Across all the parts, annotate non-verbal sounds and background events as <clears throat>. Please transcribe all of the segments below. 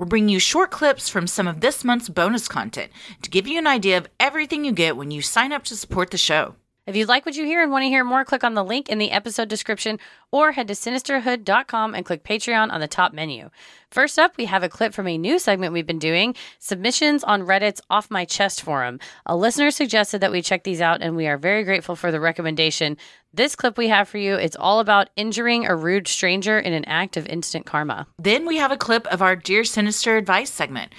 We're bringing you short clips from some of this month's bonus content to give you an idea of everything you get when you sign up to support the show. If you like what you hear and want to hear more, click on the link in the episode description or head to sinisterhood.com and click Patreon on the top menu. First up, we have a clip from a new segment we've been doing submissions on Reddit's Off My Chest forum. A listener suggested that we check these out, and we are very grateful for the recommendation. This clip we have for you it's all about injuring a rude stranger in an act of instant karma. Then we have a clip of our Dear Sinister Advice segment.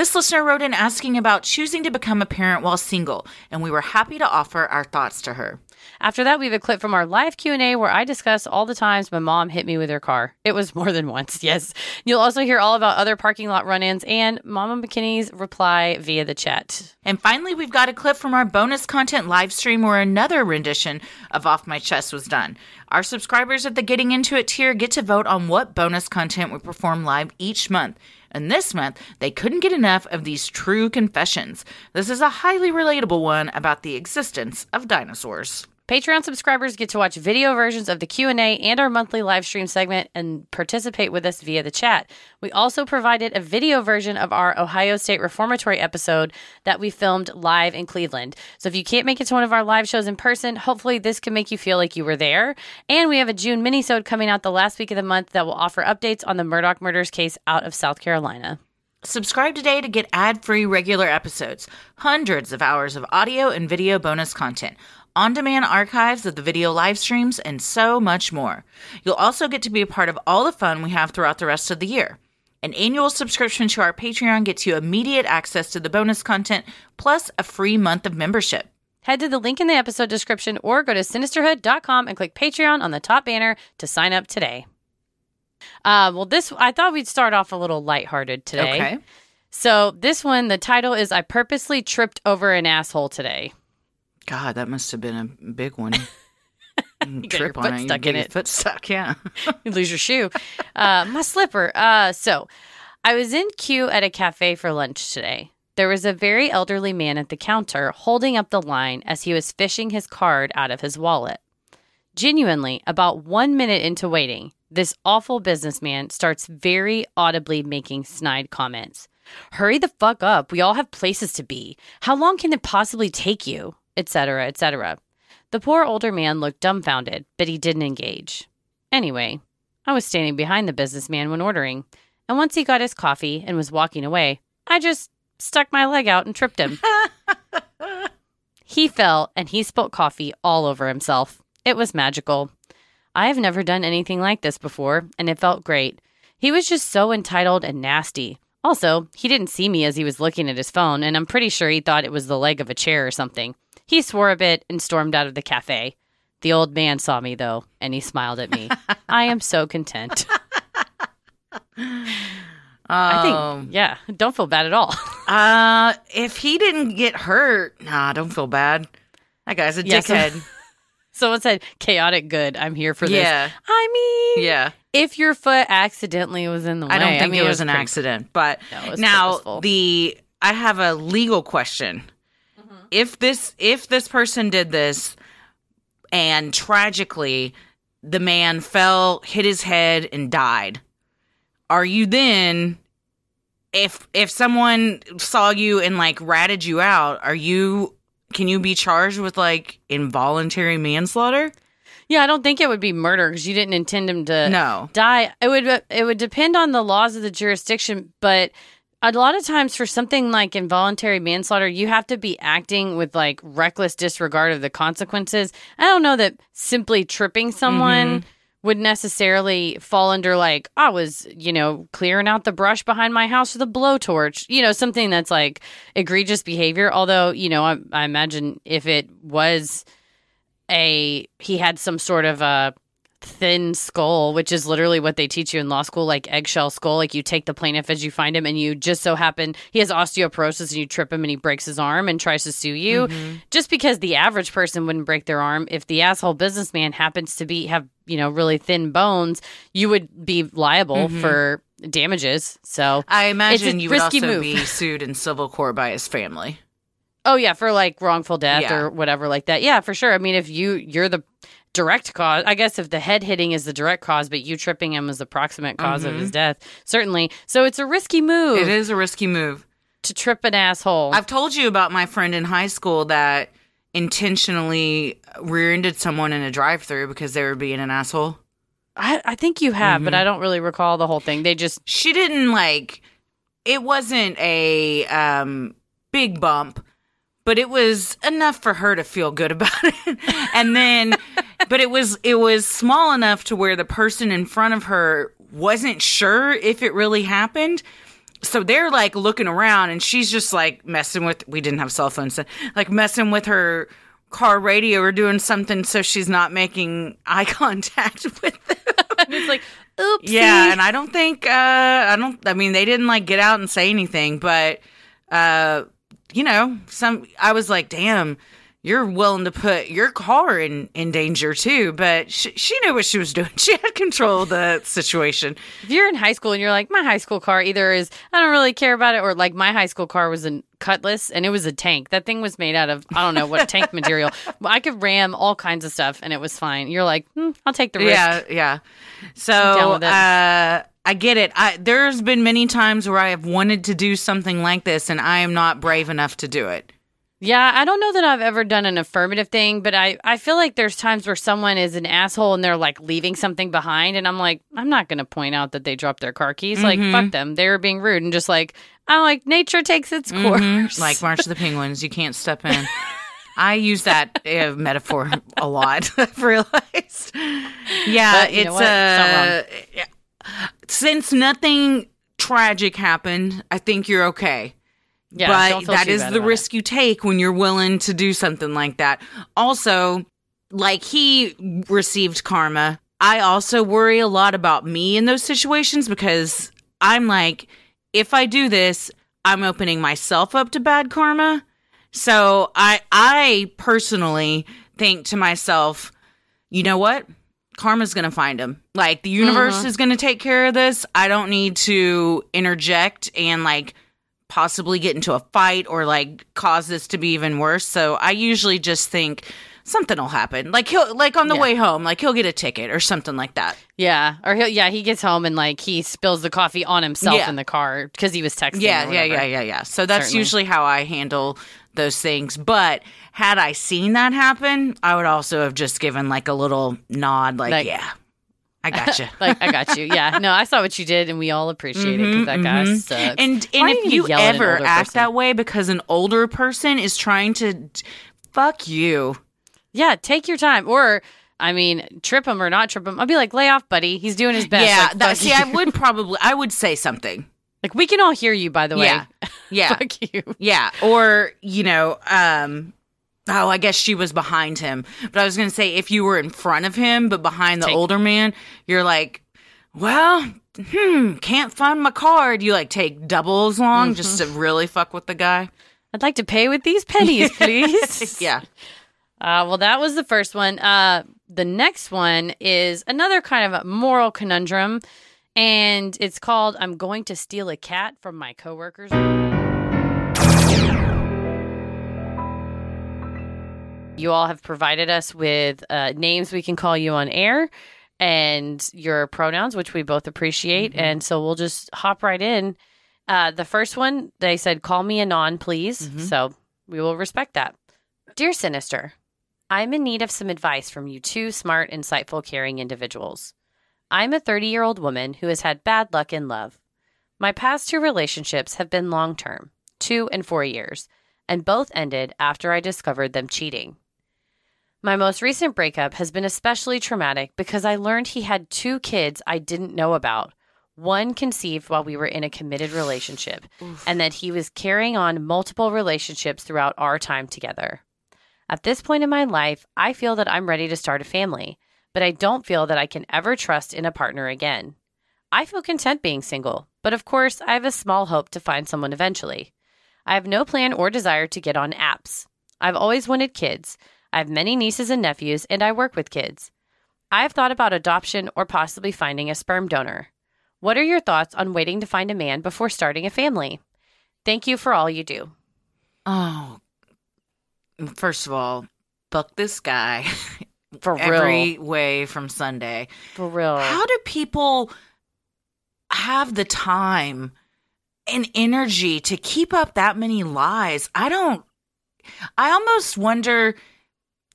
This listener wrote in asking about choosing to become a parent while single, and we were happy to offer our thoughts to her. After that, we have a clip from our live Q&A where I discuss all the times my mom hit me with her car. It was <laughs> more than once, yes. You'll also hear all about other parking lot run-ins and Mama McKinney's reply via the chat. And finally, we've got a clip from our bonus content live stream where another rendition of Off My Chest was done. Our subscribers at the Getting Into It tier get to vote on what bonus content we perform live each month. And this month, they couldn't get enough of these true confessions. This is a highly relatable one about the existence of dinosaurs. Patreon subscribers get to watch video versions of the Q&A and our monthly live stream segment and participate with us via the chat. We also provided a video version of our Ohio State Reformatory episode that we filmed live in Cleveland. So if you can't make it to one of our live shows in person, hopefully this can make you feel like you were there. And we have a June minisode coming out the last week of the month that will offer updates on the Murdaugh murders case out of South Carolina. Subscribe today to get ad free regular episodes, hundreds of hours of audio and video bonus content, on demand archives of the video live streams, and so much more. You'll also get to be a part of all the fun we have throughout the rest of the year. An annual subscription to our Patreon gets you immediate access to the bonus content, plus a free month of membership. Head to the link in the episode description or go to sinisterhood.com and click Patreon on the top banner to sign up today. Uh, well, this I thought we'd start off a little lighthearted today. Okay. So this one, the title is "I purposely tripped over an asshole today." God, that must have been a big one. <laughs> You got your foot you stuck get in your it. Foot stuck, yeah. <laughs> you lose your shoe. Uh, my slipper. Uh, so I was in queue at a cafe for lunch today. There was a very elderly man at the counter holding up the line as he was fishing his card out of his wallet. Genuinely, about one minute into waiting, this awful businessman starts very audibly making snide comments. Hurry the fuck up. We all have places to be. How long can it possibly take you? Etc., etc. The poor older man looked dumbfounded, but he didn't engage. Anyway, I was standing behind the businessman when ordering, and once he got his coffee and was walking away, I just stuck my leg out and tripped him. <laughs> he fell and he spilt coffee all over himself. It was magical. I have never done anything like this before, and it felt great. He was just so entitled and nasty. Also, he didn't see me as he was looking at his phone, and I'm pretty sure he thought it was the leg of a chair or something. He swore a bit and stormed out of the cafe. The old man saw me, though, and he smiled at me. <laughs> I am so content. I Um, think, yeah, don't feel bad at all. <laughs> Uh, if he didn't get hurt, nah, don't feel bad. That guy's a Yeah, so- dickhead. <laughs> Someone said, chaotic good. I'm here for this. Yeah. I mean, yeah. if your foot accidentally was in the way, I don't think mean, it was an pretty- accident, but No, now purposeful. the I have a legal question. Mm-hmm. If this if this person did this and tragically the man fell, hit his head and died, are you then if if someone saw you and like ratted you out, are you can you be charged with like involuntary manslaughter? Yeah, I don't think it would be murder because you didn't intend him to No. die. It would it would depend on the laws of the jurisdiction, but a lot of times for something like involuntary manslaughter, you have to be acting with like reckless disregard of the consequences. I don't know that simply tripping someone mm-hmm. would necessarily fall under like I was, you know, clearing out the brush behind my house with a blowtorch, you know, something that's like egregious behavior. Although, you know, I, I imagine if it was a he had some sort of a thin skull, which is literally what they teach you in law school, like eggshell skull. Like you take the plaintiff as you find him, and you just so happen he has osteoporosis, and you trip him, and he breaks his arm and tries to sue you. Mm-hmm. Just because the average person wouldn't break their arm, if the asshole businessman happens to be have you know really thin bones, you would be liable mm-hmm. for damages. So I imagine you would also move. be <laughs> sued in civil court by his family. Oh yeah, for like wrongful death Yeah. or whatever like that. Yeah, for sure. I mean, if you you're the direct cause, I guess if the head hitting is the direct cause, but you tripping him is the proximate because of his death, certainly. So it's a risky move It is a risky move. to trip an asshole. I've told you about my friend in high school that intentionally rear-ended someone in a drive-through because they were being an asshole. I, I think you have, Mm-hmm. but I don't really recall the whole thing. They just She didn't like it wasn't a um big bump, but it was enough for her to feel good about it. <laughs> and then but it was it was small enough to where the person in front of her wasn't sure if it really happened. So they're like looking around and she's just like messing with we didn't have cell phones then, like messing with her car radio or doing something so she's not making eye <laughs> contact with them. And it's like, oops. Yeah, and I don't think uh I don't I mean they didn't like get out and say anything, but uh you know, some I was like, "Damn, you're willing to put your car in in danger too." But she, she knew what she was doing. <laughs> She had control of the situation. if you're in high school and you're like, my high school car either is I don't really care about it, or like my high school car was a Cutlass and it was a tank. That thing was made out of I don't know what tank <laughs> material. I could ram all kinds of stuff and it was fine. You're like, hmm, I'll take the risk. Yeah, yeah. So uh I get it. I there's been many times where I have wanted to do something like this and I am not brave enough to do it. Yeah, I don't know that I've ever done an affirmative thing, but I, I feel like there's times where someone is an asshole and they're like leaving something behind, and I'm like, I'm not going to point out that they dropped their car keys. Like, Mm-hmm. fuck them. They were being rude, and just like, I'm like, nature takes its course. Mhm. Like March of the Penguins, you can't step in. <laughs> I use that uh, metaphor a lot. <laughs> I've realized. Yeah, But you it's know what? Uh, since nothing tragic happened, I think you're okay. yeah, but that is the risk you take when you're willing to do something like that. Also, like he received karma. I also worry a lot about me in those situations because I'm like, if I do this, I'm opening myself up to bad karma. So I I personally think to myself, you know what? Karma's going to find him. Like the universe mm-hmm. is going to take care of this. I don't need to interject and like possibly get into a fight or like cause this to be even worse. So I usually just think something will happen. Like he'll like on the Yeah. way home, like he'll get a ticket or something like that. Yeah, or he'll, yeah, he gets home and like he spills the coffee on himself Yeah. in the car because he was texting. Yeah, yeah, yeah, yeah, yeah. So that's Certainly. usually how I handle those things. But had I seen that happen, I would also have just given like a little nod, like, Like- yeah, I got <laughs> gotcha. You. like I got you. Yeah, no, I saw what you did, and we all appreciate it because that guy mhm. sucks. and Why and are if you you yell at an ever act person? that way because an older person is trying to fuck you. Yeah, take your time. Or, I mean, trip him or not trip him. I'd be like, lay off, buddy. He's doing his best. yeah, Like, that, see, you. I would probably, I would say something. like, we can all hear you, by the way. Yeah, yeah, <laughs> fuck you. yeah. Or you know, um, oh, I guess she was behind him. But I was gonna say if you were in front of him but behind the Take- older man, you're like, well, hmm, can't find my card. You like take double as long just to really fuck with the guy. I'd like to pay with these pennies, <laughs> please. Yeah. Uh, well, that was the first one. Uh, the next one is another kind of a moral conundrum, and it's called "I'm going to steal a cat from my coworkers." You all have provided us with uh, names we can call you on air and your pronouns, which we both appreciate. And so we'll just hop right in. Uh, the first one, they said, call me Anon, please. So we will respect that. Dear Sinister, I'm in need of some advice from you two smart, insightful, caring individuals. I'm a 30 year old woman who has had bad luck in love. My past two relationships have been long term, two and four years, and both ended after I discovered them cheating. My most recent breakup has been especially traumatic because I learned he had two kids I didn't know about. One conceived while we were in a committed relationship, and that he was carrying on multiple relationships throughout our time together. At this point in my life, I feel that I'm ready to start a family, but I don't feel that I can ever trust in a partner again. I feel content being single, but of course, I have a small hope to find someone eventually. I have no plan or desire to get on apps. I've always wanted kids. I have many nieces and nephews, and I work with kids. I have thought about adoption or possibly finding a sperm donor. What are your thoughts on waiting to find a man before starting a family? Thank you for all you do. Oh, first of all, fuck this guy <laughs> For every real. way from Sunday. For real. How do people have the time and energy to keep up that many lies? I don't. I almost wonder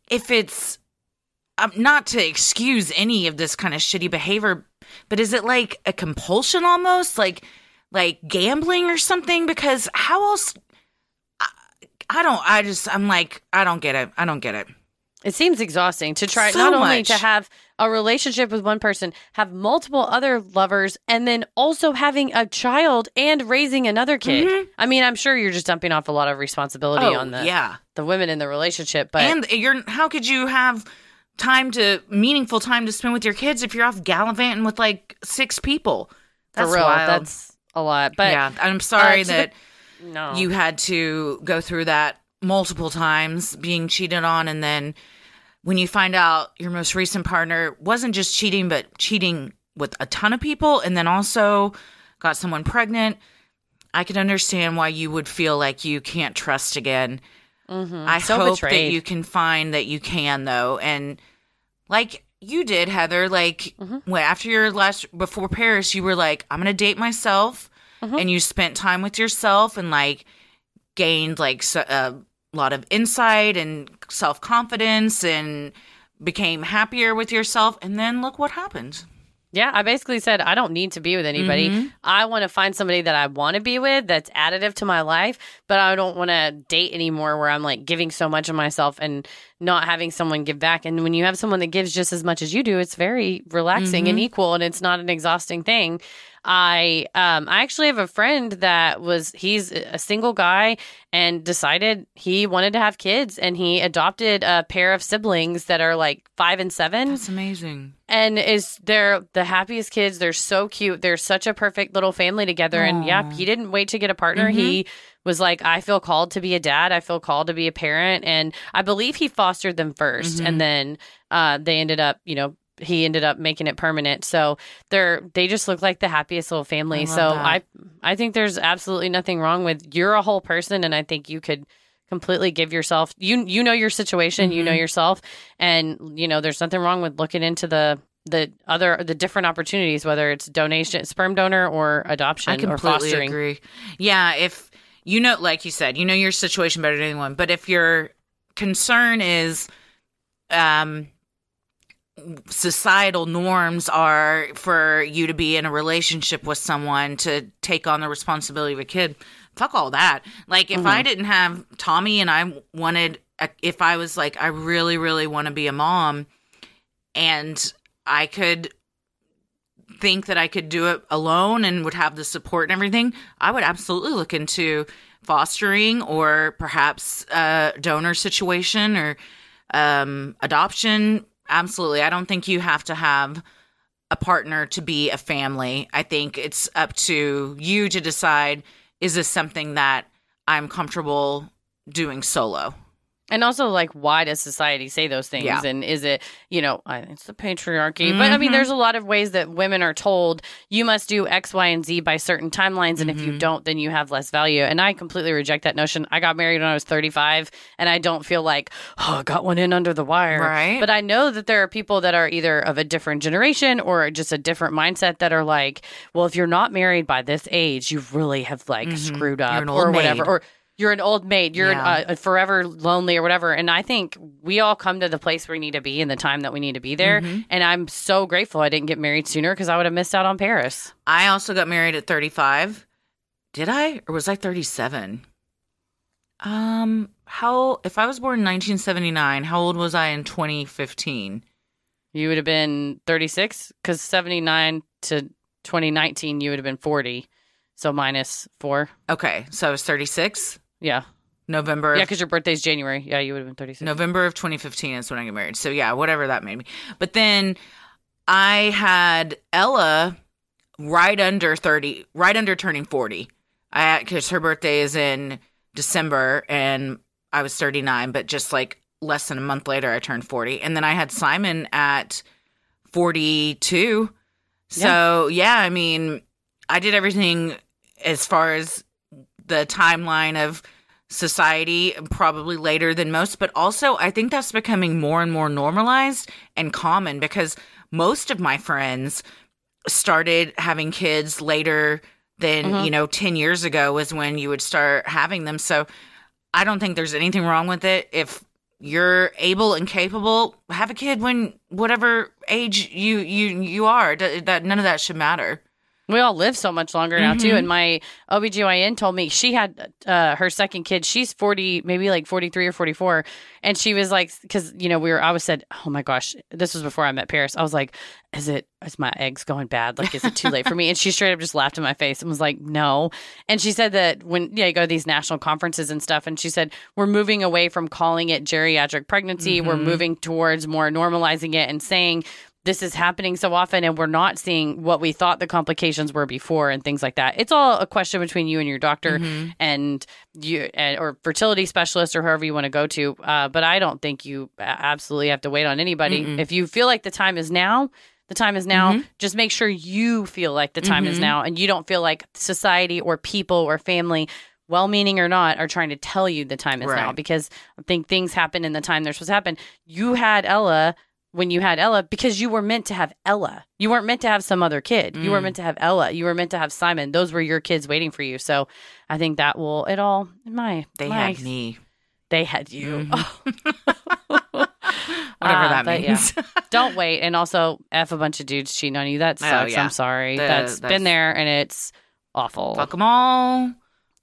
if it's um, not to excuse any of this kind of shitty behavior, but is it like a compulsion almost, like like gambling or something? Because how else? I, don't. I just. I'm like. I don't get it. I don't get it. It seems exhausting to try So not only much. to have a relationship with one person, have multiple other lovers, and then also having a child and raising another kid. I mean, I'm sure you're just dumping off a lot of responsibility Oh on the yeah. the women in the relationship, but and you're how could you have time to meaningful time to spend with your kids if you're off gallivanting with like six people? That's for real, wild. that's a lot. But yeah, I'm sorry uh, that the- no, you had to go through that multiple times being cheated on and then when you find out your most recent partner wasn't just cheating but cheating with a ton of people and then also got someone pregnant i can understand why you would feel like you can't trust again Mhm. i So hope betrayed. that you can find that you can though and like you did heather like Mm-hmm. when after your last before paris you were like i'm gonna date myself Mm-hmm. and you spent time with yourself and like gained like so, a lot of insight and self-confidence and became happier with yourself and then look what happened Yeah, I basically said I don't need to be with anybody. Mm-hmm. I want to find somebody that I want to be with that's additive to my life, but I don't want to date anymore where I'm like giving so much of myself and not having someone give back. And when you have someone that gives just as much as you do, it's very relaxing and equal and it's not an exhausting thing. I um I actually have a friend that was he's a single guy and decided he wanted to have kids and he adopted a pair of siblings that are like 5 and 7 that's amazing. And is they're the happiest kids. They're so cute. They're such a perfect little family together. And yeah he didn't wait to get a partner. He was like i feel called to be a dad. I feel called to be a parent. And i believe he fostered them 1st and then uh, they ended up you know he ended up making it permanent so they're they just look like the happiest little family I so that. i i think there's absolutely nothing wrong with you're a whole person and i think you could completely give yourself you you know your situation you know Mm-hmm. yourself and you know there's nothing wrong with looking into the the other the different opportunities whether it's donation sperm donor or adoption I or fostering agree. Yeah, if you know, like you said, you know your situation better than anyone. But if your concern is, um, societal norms are for you to be in a relationship with someone to take on the responsibility of a kid, fuck all that. Like if I didn't have Tommy and I wanted, if I was like, I really, really want to be a mom, and I could think that I could do it alone and would have the support and everything, I would absolutely look into fostering or perhaps a donor situation or um, adoption. Absolutely. I don't think you have to have a partner to be a family. I think it's up to you to decide is this something that I'm comfortable doing solo? And also like why does society say those things? Yeah. and is it you know it's the patriarchy. But i mean mm-hmm. there's a lot of ways that women are told you must do x y and z by certain timelines and if you mm-hmm. don't then you have less value. And i completely reject that notion. I got married when i was 35 and i don't feel like oh i got one in under the wire. Right. but i know that there are people that are either of a different generation or just a different mindset that are like well if you're not married by this age you really have like mm-hmm. screwed You're up or old whatever or you're an old maid. You're Yeah. uh, forever lonely or whatever. And I think we all come to the place where we need to be in the time that we need to be there. Mhm. And I'm so grateful I didn't get married sooner because I would have missed out on Paris. I also got married at 35. Did I? Or was I 37? Um, how if I was born in 1979, how old was I in 2015? You would have been 36 because 79 to 2019, you would have been 40. So minus four. Okay, so I was 36. Yeah. November Yeah, because your birthday's January. Yeah, you would have been 36. November of 2015 is when I got married. So yeah, whatever that made me. But then I had Ella right under 30, right under turning 40. I because her birthday is in December and I was 39, but just like less than a month later I turned 40. And then I had Simon at 42. So, yeah, I mean, I did everything as far as the timeline of society probably later than most, but also I think that's becoming more and more normalized and common because most of my friends started having kids later than, Mhm. you know, 10 years ago was when you would start having them. So I don't think there's anything wrong with it. If you're able and capable, have a kid when whatever age you you you are. That none of that should matter. We all live so much longer now too. Mhm. And my OBGYN told me she had uh, her second kid. She's 40, maybe like 43 or 44. And she was like, cause you know, we were, I was said, oh my gosh, this was before I met Paris. I was like, is it, is my eggs going bad? Like, is it too late for me? And she straight up just laughed in my face and was like, no. And she said that when, yeah, you go to these national conferences and stuff. And she said, we're moving away from calling it geriatric pregnancy. We're Mhm. moving towards more normalizing it and saying, this is happening so often and we're not seeing what we thought the complications were before and things like that. It's all a question between you and your doctor Mhm. and you and, or fertility specialist or whoever you want to go to. Uh, but I don't think you absolutely have to wait on anybody. Mm-mm. If you feel like the time is now, the time is now. Mhm. Just make sure you feel like the time is Mhm. now and you don't feel like society or people or family well meaning or not, are trying to tell you the time is now because I think things happen in the time they're supposed to happen. You had Ella when you had Ella because you were meant to have Ella. You weren't meant to have some other kid. You were Mm. meant to have Ella. You were meant to have Simon. Those were your kids waiting for you. So I think that will it all in my They my- had me. They had you. <laughs> <laughs> Whatever Ah, that yeah. means. Don't wait. And also F a bunch of dudes cheating on you. That Oh, sucks. yeah. I'm sorry. The- that's that's- been there and it's awful. Fuck them all.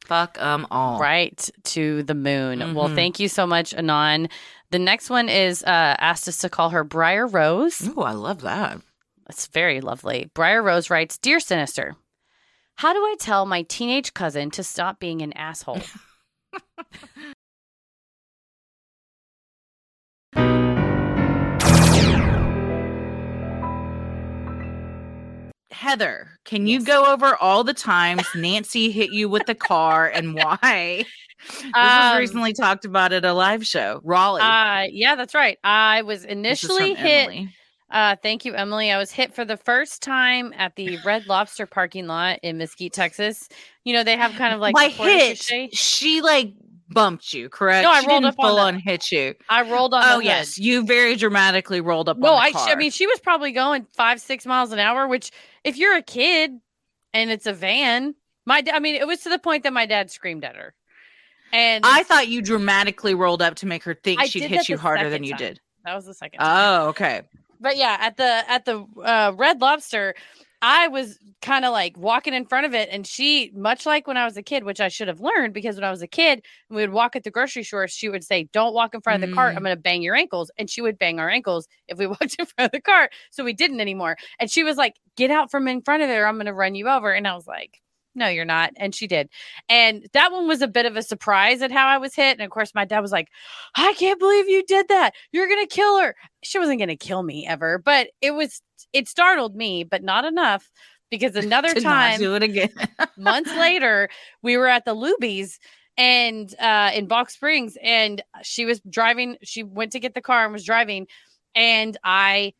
Fuck them all. Right to the moon. Well, Mhm. thank you so much, Anon. The next one is uh, asked us to call her Briar Rose. Oh, I love that. It's very lovely. Briar Rose writes Dear Sinister, how do I tell my teenage cousin to stop being an asshole? <laughs> Heather, can you Yes. go over all the times Nancy hit you with the car and <laughs> why? This was Um, recently talked about at a live show. Raleigh. uh, yeah, that's right. I was initially hit. Emily. Uh, thank you, Emily. I was hit for the first time at the Red Lobster parking lot in Mesquite, Texas. You know, they have kind of like porta hit, she like bumped you, correct? No, I she rolled didn't up on full the- on hit you. I rolled on. Oh yes, you very dramatically rolled up. No, on I. car. I mean, she was probably going five, six miles an hour. Which, if you're a kid and it's a van, my. I mean, it was to the point that my dad screamed at her, and I thought you dramatically rolled up to make her think I she'd hit you harder than you time. did. that was the second. time. Oh, okay. but yeah, at the at the uh, Red Lobster, I was kind of like walking in front of it, and she, much like when I was a kid, which I should have learned because when I was a kid, we would walk at the grocery store. She would say, "Don't walk in front of the cart. Mm. I'm going to bang your ankles," and she would bang our ankles if we <laughs> walked in front of the cart. So we didn't anymore. And she was like, "Get out from in front of it, or I'm going to run you over." And I was like. No, you're not. And she did. And that one was a bit of a surprise at how I was hit. And of course, my dad was like, I can't believe you did that. You're going to kill her she wasn't going to kill me ever, but it was it startled me, but not enough because <laughs> another time do it again. <laughs> months later we were at the Luby's and uh in Balch Springs and she was driving she went to get the car and was driving and I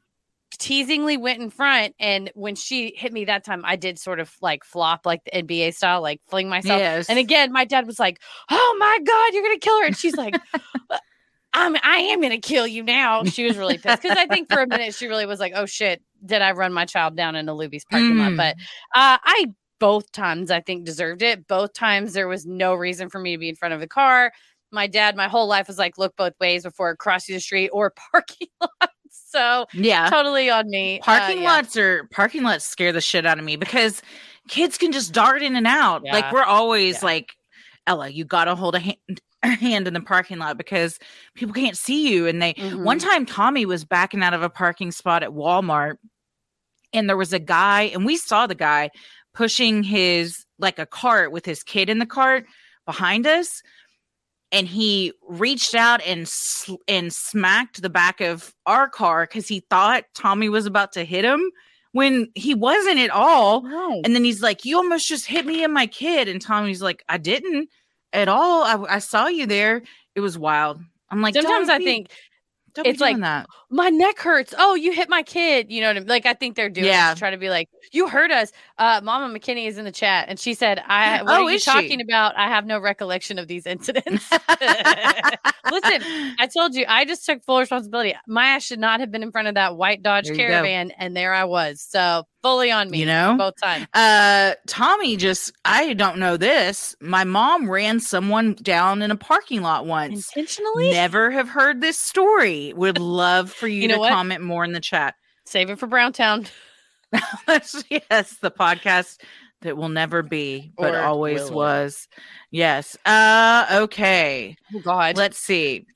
teasingly went in front and when she hit me that time I did sort of like flop like the NBA style like fling myself yes. and again, my dad was like, "Oh my god, you're gonna kill her!" And she's like, "Uh, "I'm, I am gonna kill you now." She was really pissed because I think for a minute she really was like, "Oh shit, did I run my child down in a Luby's parking lot?" Mm. But uh, I both times I think deserved it. Both times there was no reason for me to be in front of the car. My dad, my whole life was like, look both ways before crossing the street or <laughs> parking lot. So Yeah. totally on me. Uh, Parking yeah. lots are parking lots scare the shit out of me because kids can just dart in and out. Like we're always Yeah. like, Ella, you gotta hold a hand, <clears throat> hand in the parking lot because people can't see you. And they one Mhm. time Tommy was backing out of a parking spot at Walmart and there was a guy, and we saw the guy pushing his like a cart with his kid in the cart behind us. And he reached out and sl- and smacked the back of our car because he thought Tommy was about to hit him when he wasn't at all. And then he's like, "You almost just hit me and my kid." And Tommy's like, "I didn't at all. I, I saw you there. It was wild." I'm like, Sometimes I be- think it's like, that. my neck hurts. Oh, you hit my kid. You know what I mean? Like I think they're doing Yeah. yeah. to try to be like, you hurt us. Uh Mama McKinney is in the chat and she said, I <gasps> what Oh, are you is she? talking about? I have no recollection of these incidents. <laughs> Listen, I told you I just took full responsibility. My ass should not have been in front of that white Dodge you go. Caravan, and there I was. So fully on me. You know? both times. uh Tommy just I don't know this. My mom ran someone down in a parking lot once. Intentionally. Never have heard this story. Would love for <laughs> you, You know to what? comment more in the chat. Save it for Browntown. <laughs> yes, the podcast that will never be, but Or always it? was. Yes. Uh okay. Oh God. Let's see.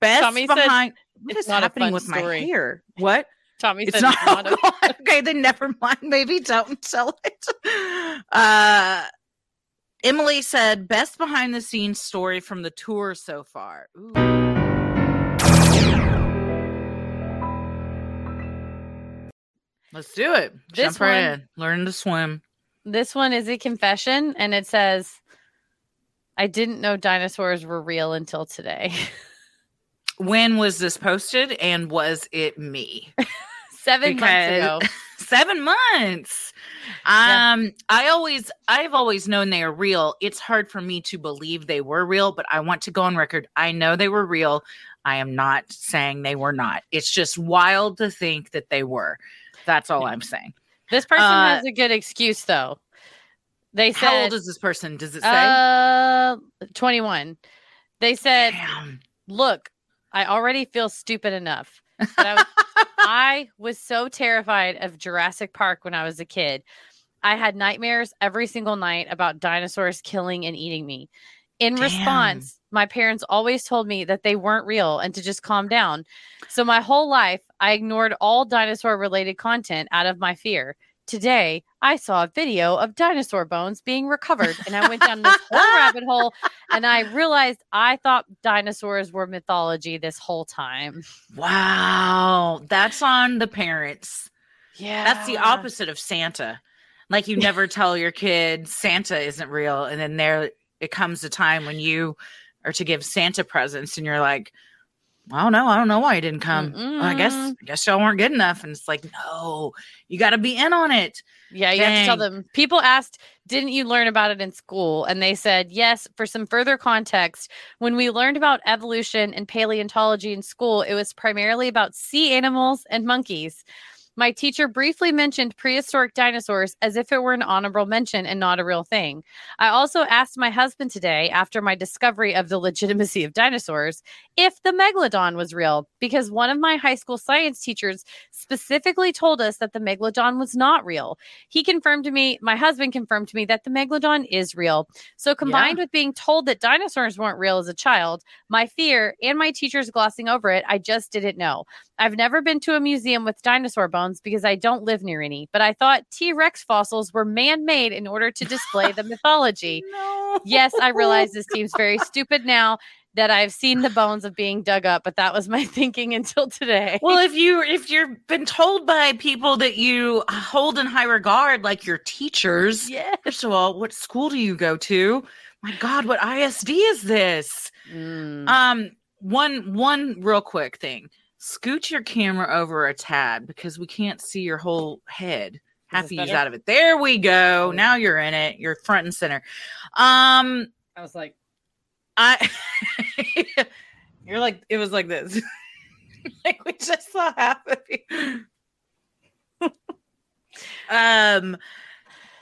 Best Tommy behind what is a happening with my story. hair? What? Tommy It's said not, it's not a- <laughs> oh, God. okay, then never mind. Maybe don't tell it. <laughs> Uh Emily said best behind the scenes story from the tour so far. Ooh. Let's do it. This Jump right one- in. Learn to swim. This one is a confession, and it says, "I didn't know dinosaurs were real until today." <laughs> When was this posted and was it me? <laughs> Seven Because- months ago. <laughs> Seven months. Yeah. Um, I always I've always known they are real. It's hard for me to believe they were real, but I want to go on record. I know they were real. I am not saying they were not. It's just wild to think that they were. That's all I'm saying. This person Uh, has a good excuse, though. They said, How old is this person? Does it say? uh, 21. They said, Damn. Look, I already feel stupid enough. But I, was, <laughs> I was so terrified of Jurassic Park when I was a kid. I had nightmares every single night about dinosaurs killing and eating me. In Damn. response, my parents always told me that they weren't real and to just calm down. So my whole life, I ignored all dinosaur related content out of my fear. Today, I saw a video of dinosaur bones being recovered, and I went down this whole <laughs> rabbit hole and I realized I thought dinosaurs were mythology this whole time. Wow. That's on the parents. Yeah. That's the opposite of Santa. Like you never tell your kid Santa isn't real, and then there it comes a time when you are to give Santa presents, and you're like, I don't know, I don't know why he didn't come. Well, I guess mm-hmm. I guess y'all weren't good enough, and it's like, no, you got to be in on it. Yeah, you have to tell them. People asked, didn't you learn about it in school? And they said, yes. For some further context, when we learned about evolution and paleontology in school, it was primarily about sea animals and monkeys. My teacher briefly mentioned prehistoric dinosaurs as if it were an honorable mention and not a real thing. I also asked my husband today, after my discovery of the legitimacy of dinosaurs, if the megalodon was real, because one of my high school science teachers specifically told us that the megalodon was not real. He confirmed to me, my husband confirmed to me that the megalodon is real. So, combined with being told that dinosaurs weren't real as a child, my fear and my teachers glossing over it, I just didn't know. I've never been to a museum with dinosaur bones because I don't live near any, but I thought T Rex fossils were man made in order to display the mythology. <laughs> No. Yes, I realize this seems very stupid now that I've seen the bones of being dug up, but that was my <laughs> thinking until today. Well, if you if you've been told by people that you hold in high regard, like your teachers, yeah. first of all, what school do you go to? My God, what ISD is this? Mm. Um, one one real quick thing. Scoot your camera over a tad because we can't see your whole head. Half of you's out of it. There we go. Now you're in it. You're front and center. Um, I was like, I <laughs> you're like it was like this. <laughs> like we just saw half of you. <laughs> um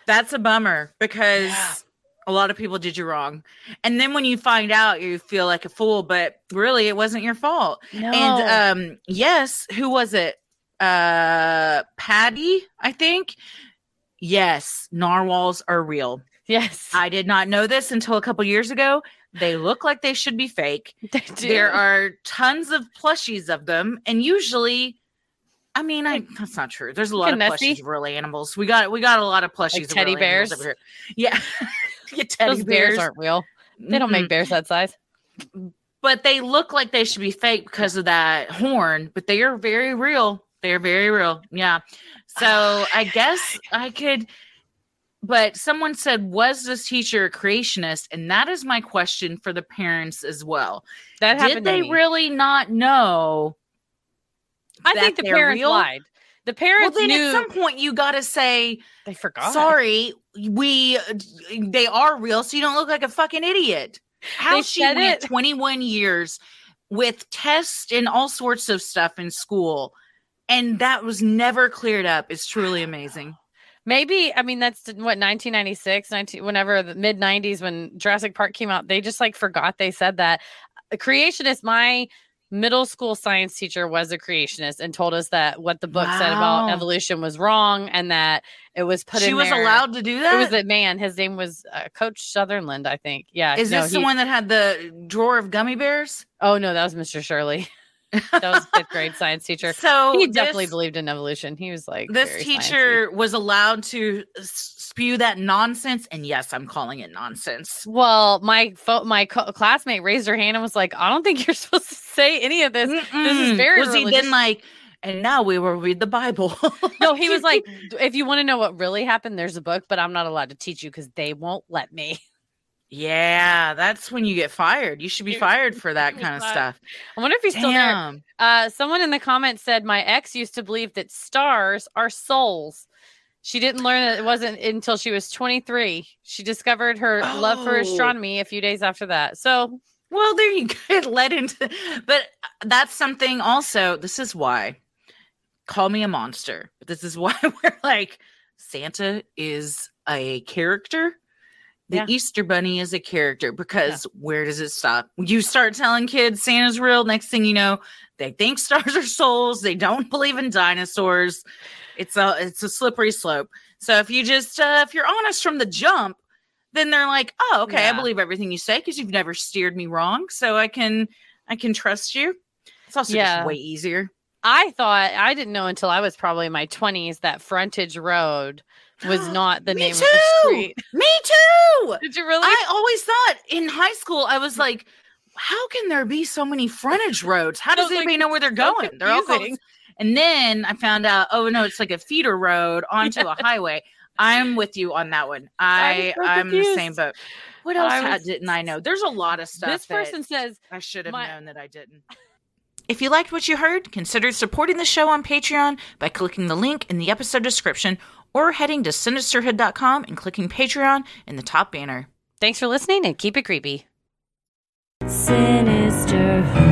That's a bummer because. A lot of people did you wrong. And then when you find out, you feel like a fool, but really it wasn't your fault. No. And um yes, who was it? Uh Patty, I think. Yes, narwhals are real. yes, I did not know this until a couple years ago. They look like they should be fake. <laughs> they do. There are tons of plushies of them, and usually, I mean, I that's not true. There's a lot of Kinda Nessie? plushies of real animals. We got we got a lot of plushies Like of teddy real bears? over here. Yeah, <laughs> <laughs> yeah, teddy Those bears. bears aren't real. They don't make Mm-mm. bears that size. but they look like they should be fake because of that horn. But they are very real. They are very real. Yeah. So <sighs> I guess I could. But someone said, "Was this teacher a creationist?" And that is my question for the parents as well. That Did they really not know? I think the parents real? lied. The Well, parents then knew at some point you got to say, they forgot. "Sorry, we they are real, so you don't look like a fucking idiot." How They she went it. 21 years with tests and all sorts of stuff in school, and that was never cleared up is truly amazing. Maybe I mean that's what 1996, 19, whenever the mid 90s when Jurassic Park came out, they just like forgot they said that. Creationist, my middle school science teacher was a creationist and told us that what the book said about evolution was wrong and that it was put in. she was there- allowed to do that. It was a man. His name was uh, Coach Sutherland, I think. Yeah. is no, this the one that had the drawer of gummy bears? Oh no, that was Mr. Shirley. <laughs> that was fifth grade science teacher. <laughs> So he this- definitely believed in evolution. He was like this teacher was allowed to spew that nonsense and yes i'm calling it nonsense Well, my fo- my co- classmate raised her hand and was like, "I don't think <laughs> you're supposed to say any of this." This is Mm-mm. very was he then like and now we will read the bible No, he was like, <laughs> "If you want to know what really happened, there's a book, but I'm not allowed to teach you because they won't let me." yeah that's when you get fired you should be fired for that kind of stuff I wonder if he's still there. Uh, someone in the comments said my ex used to believe that stars are souls. She didn't learn that it wasn't until she was 23. She discovered her love for Oh. astronomy a few days after that. So well there you go. <laughs> It led into but that's something also this is why. Call me a monster. But this is <laughs> why we're like santa is a character. The Yeah. easter bunny is a character because where does it stop? You start telling kids santa's real. Next thing you know they think <laughs> stars are souls. They don't believe in dinosaurs it's a it's a slippery slope so if you just uh, if you're honest from the jump then they're like oh okay i believe everything you say because you've never steered me wrong so i can i can trust you it's also Yeah. just way easier I thought I didn't know until I was probably in my 20s that Frontage Road was <gasps> not the Me name of the street. me too <laughs> Did you really? i always thought in high school i was like how can there be so many frontage roads how does was like, anybody know where they're so going they're all called confusing. And then i found out oh no it's like a feeder road <laughs> onto a highway i'm with you on that one i I was so i'm the same confused. boat what else I was- didn't i know there's a lot of stuff this person says i should have my- known that i didn't if you liked what you heard, consider supporting the show on Patreon by clicking the link in the episode description or heading to sinisterhood.com and clicking Patreon in the top banner. Thanks for listening and keep it creepy. Sinisterhood.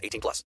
18 plus.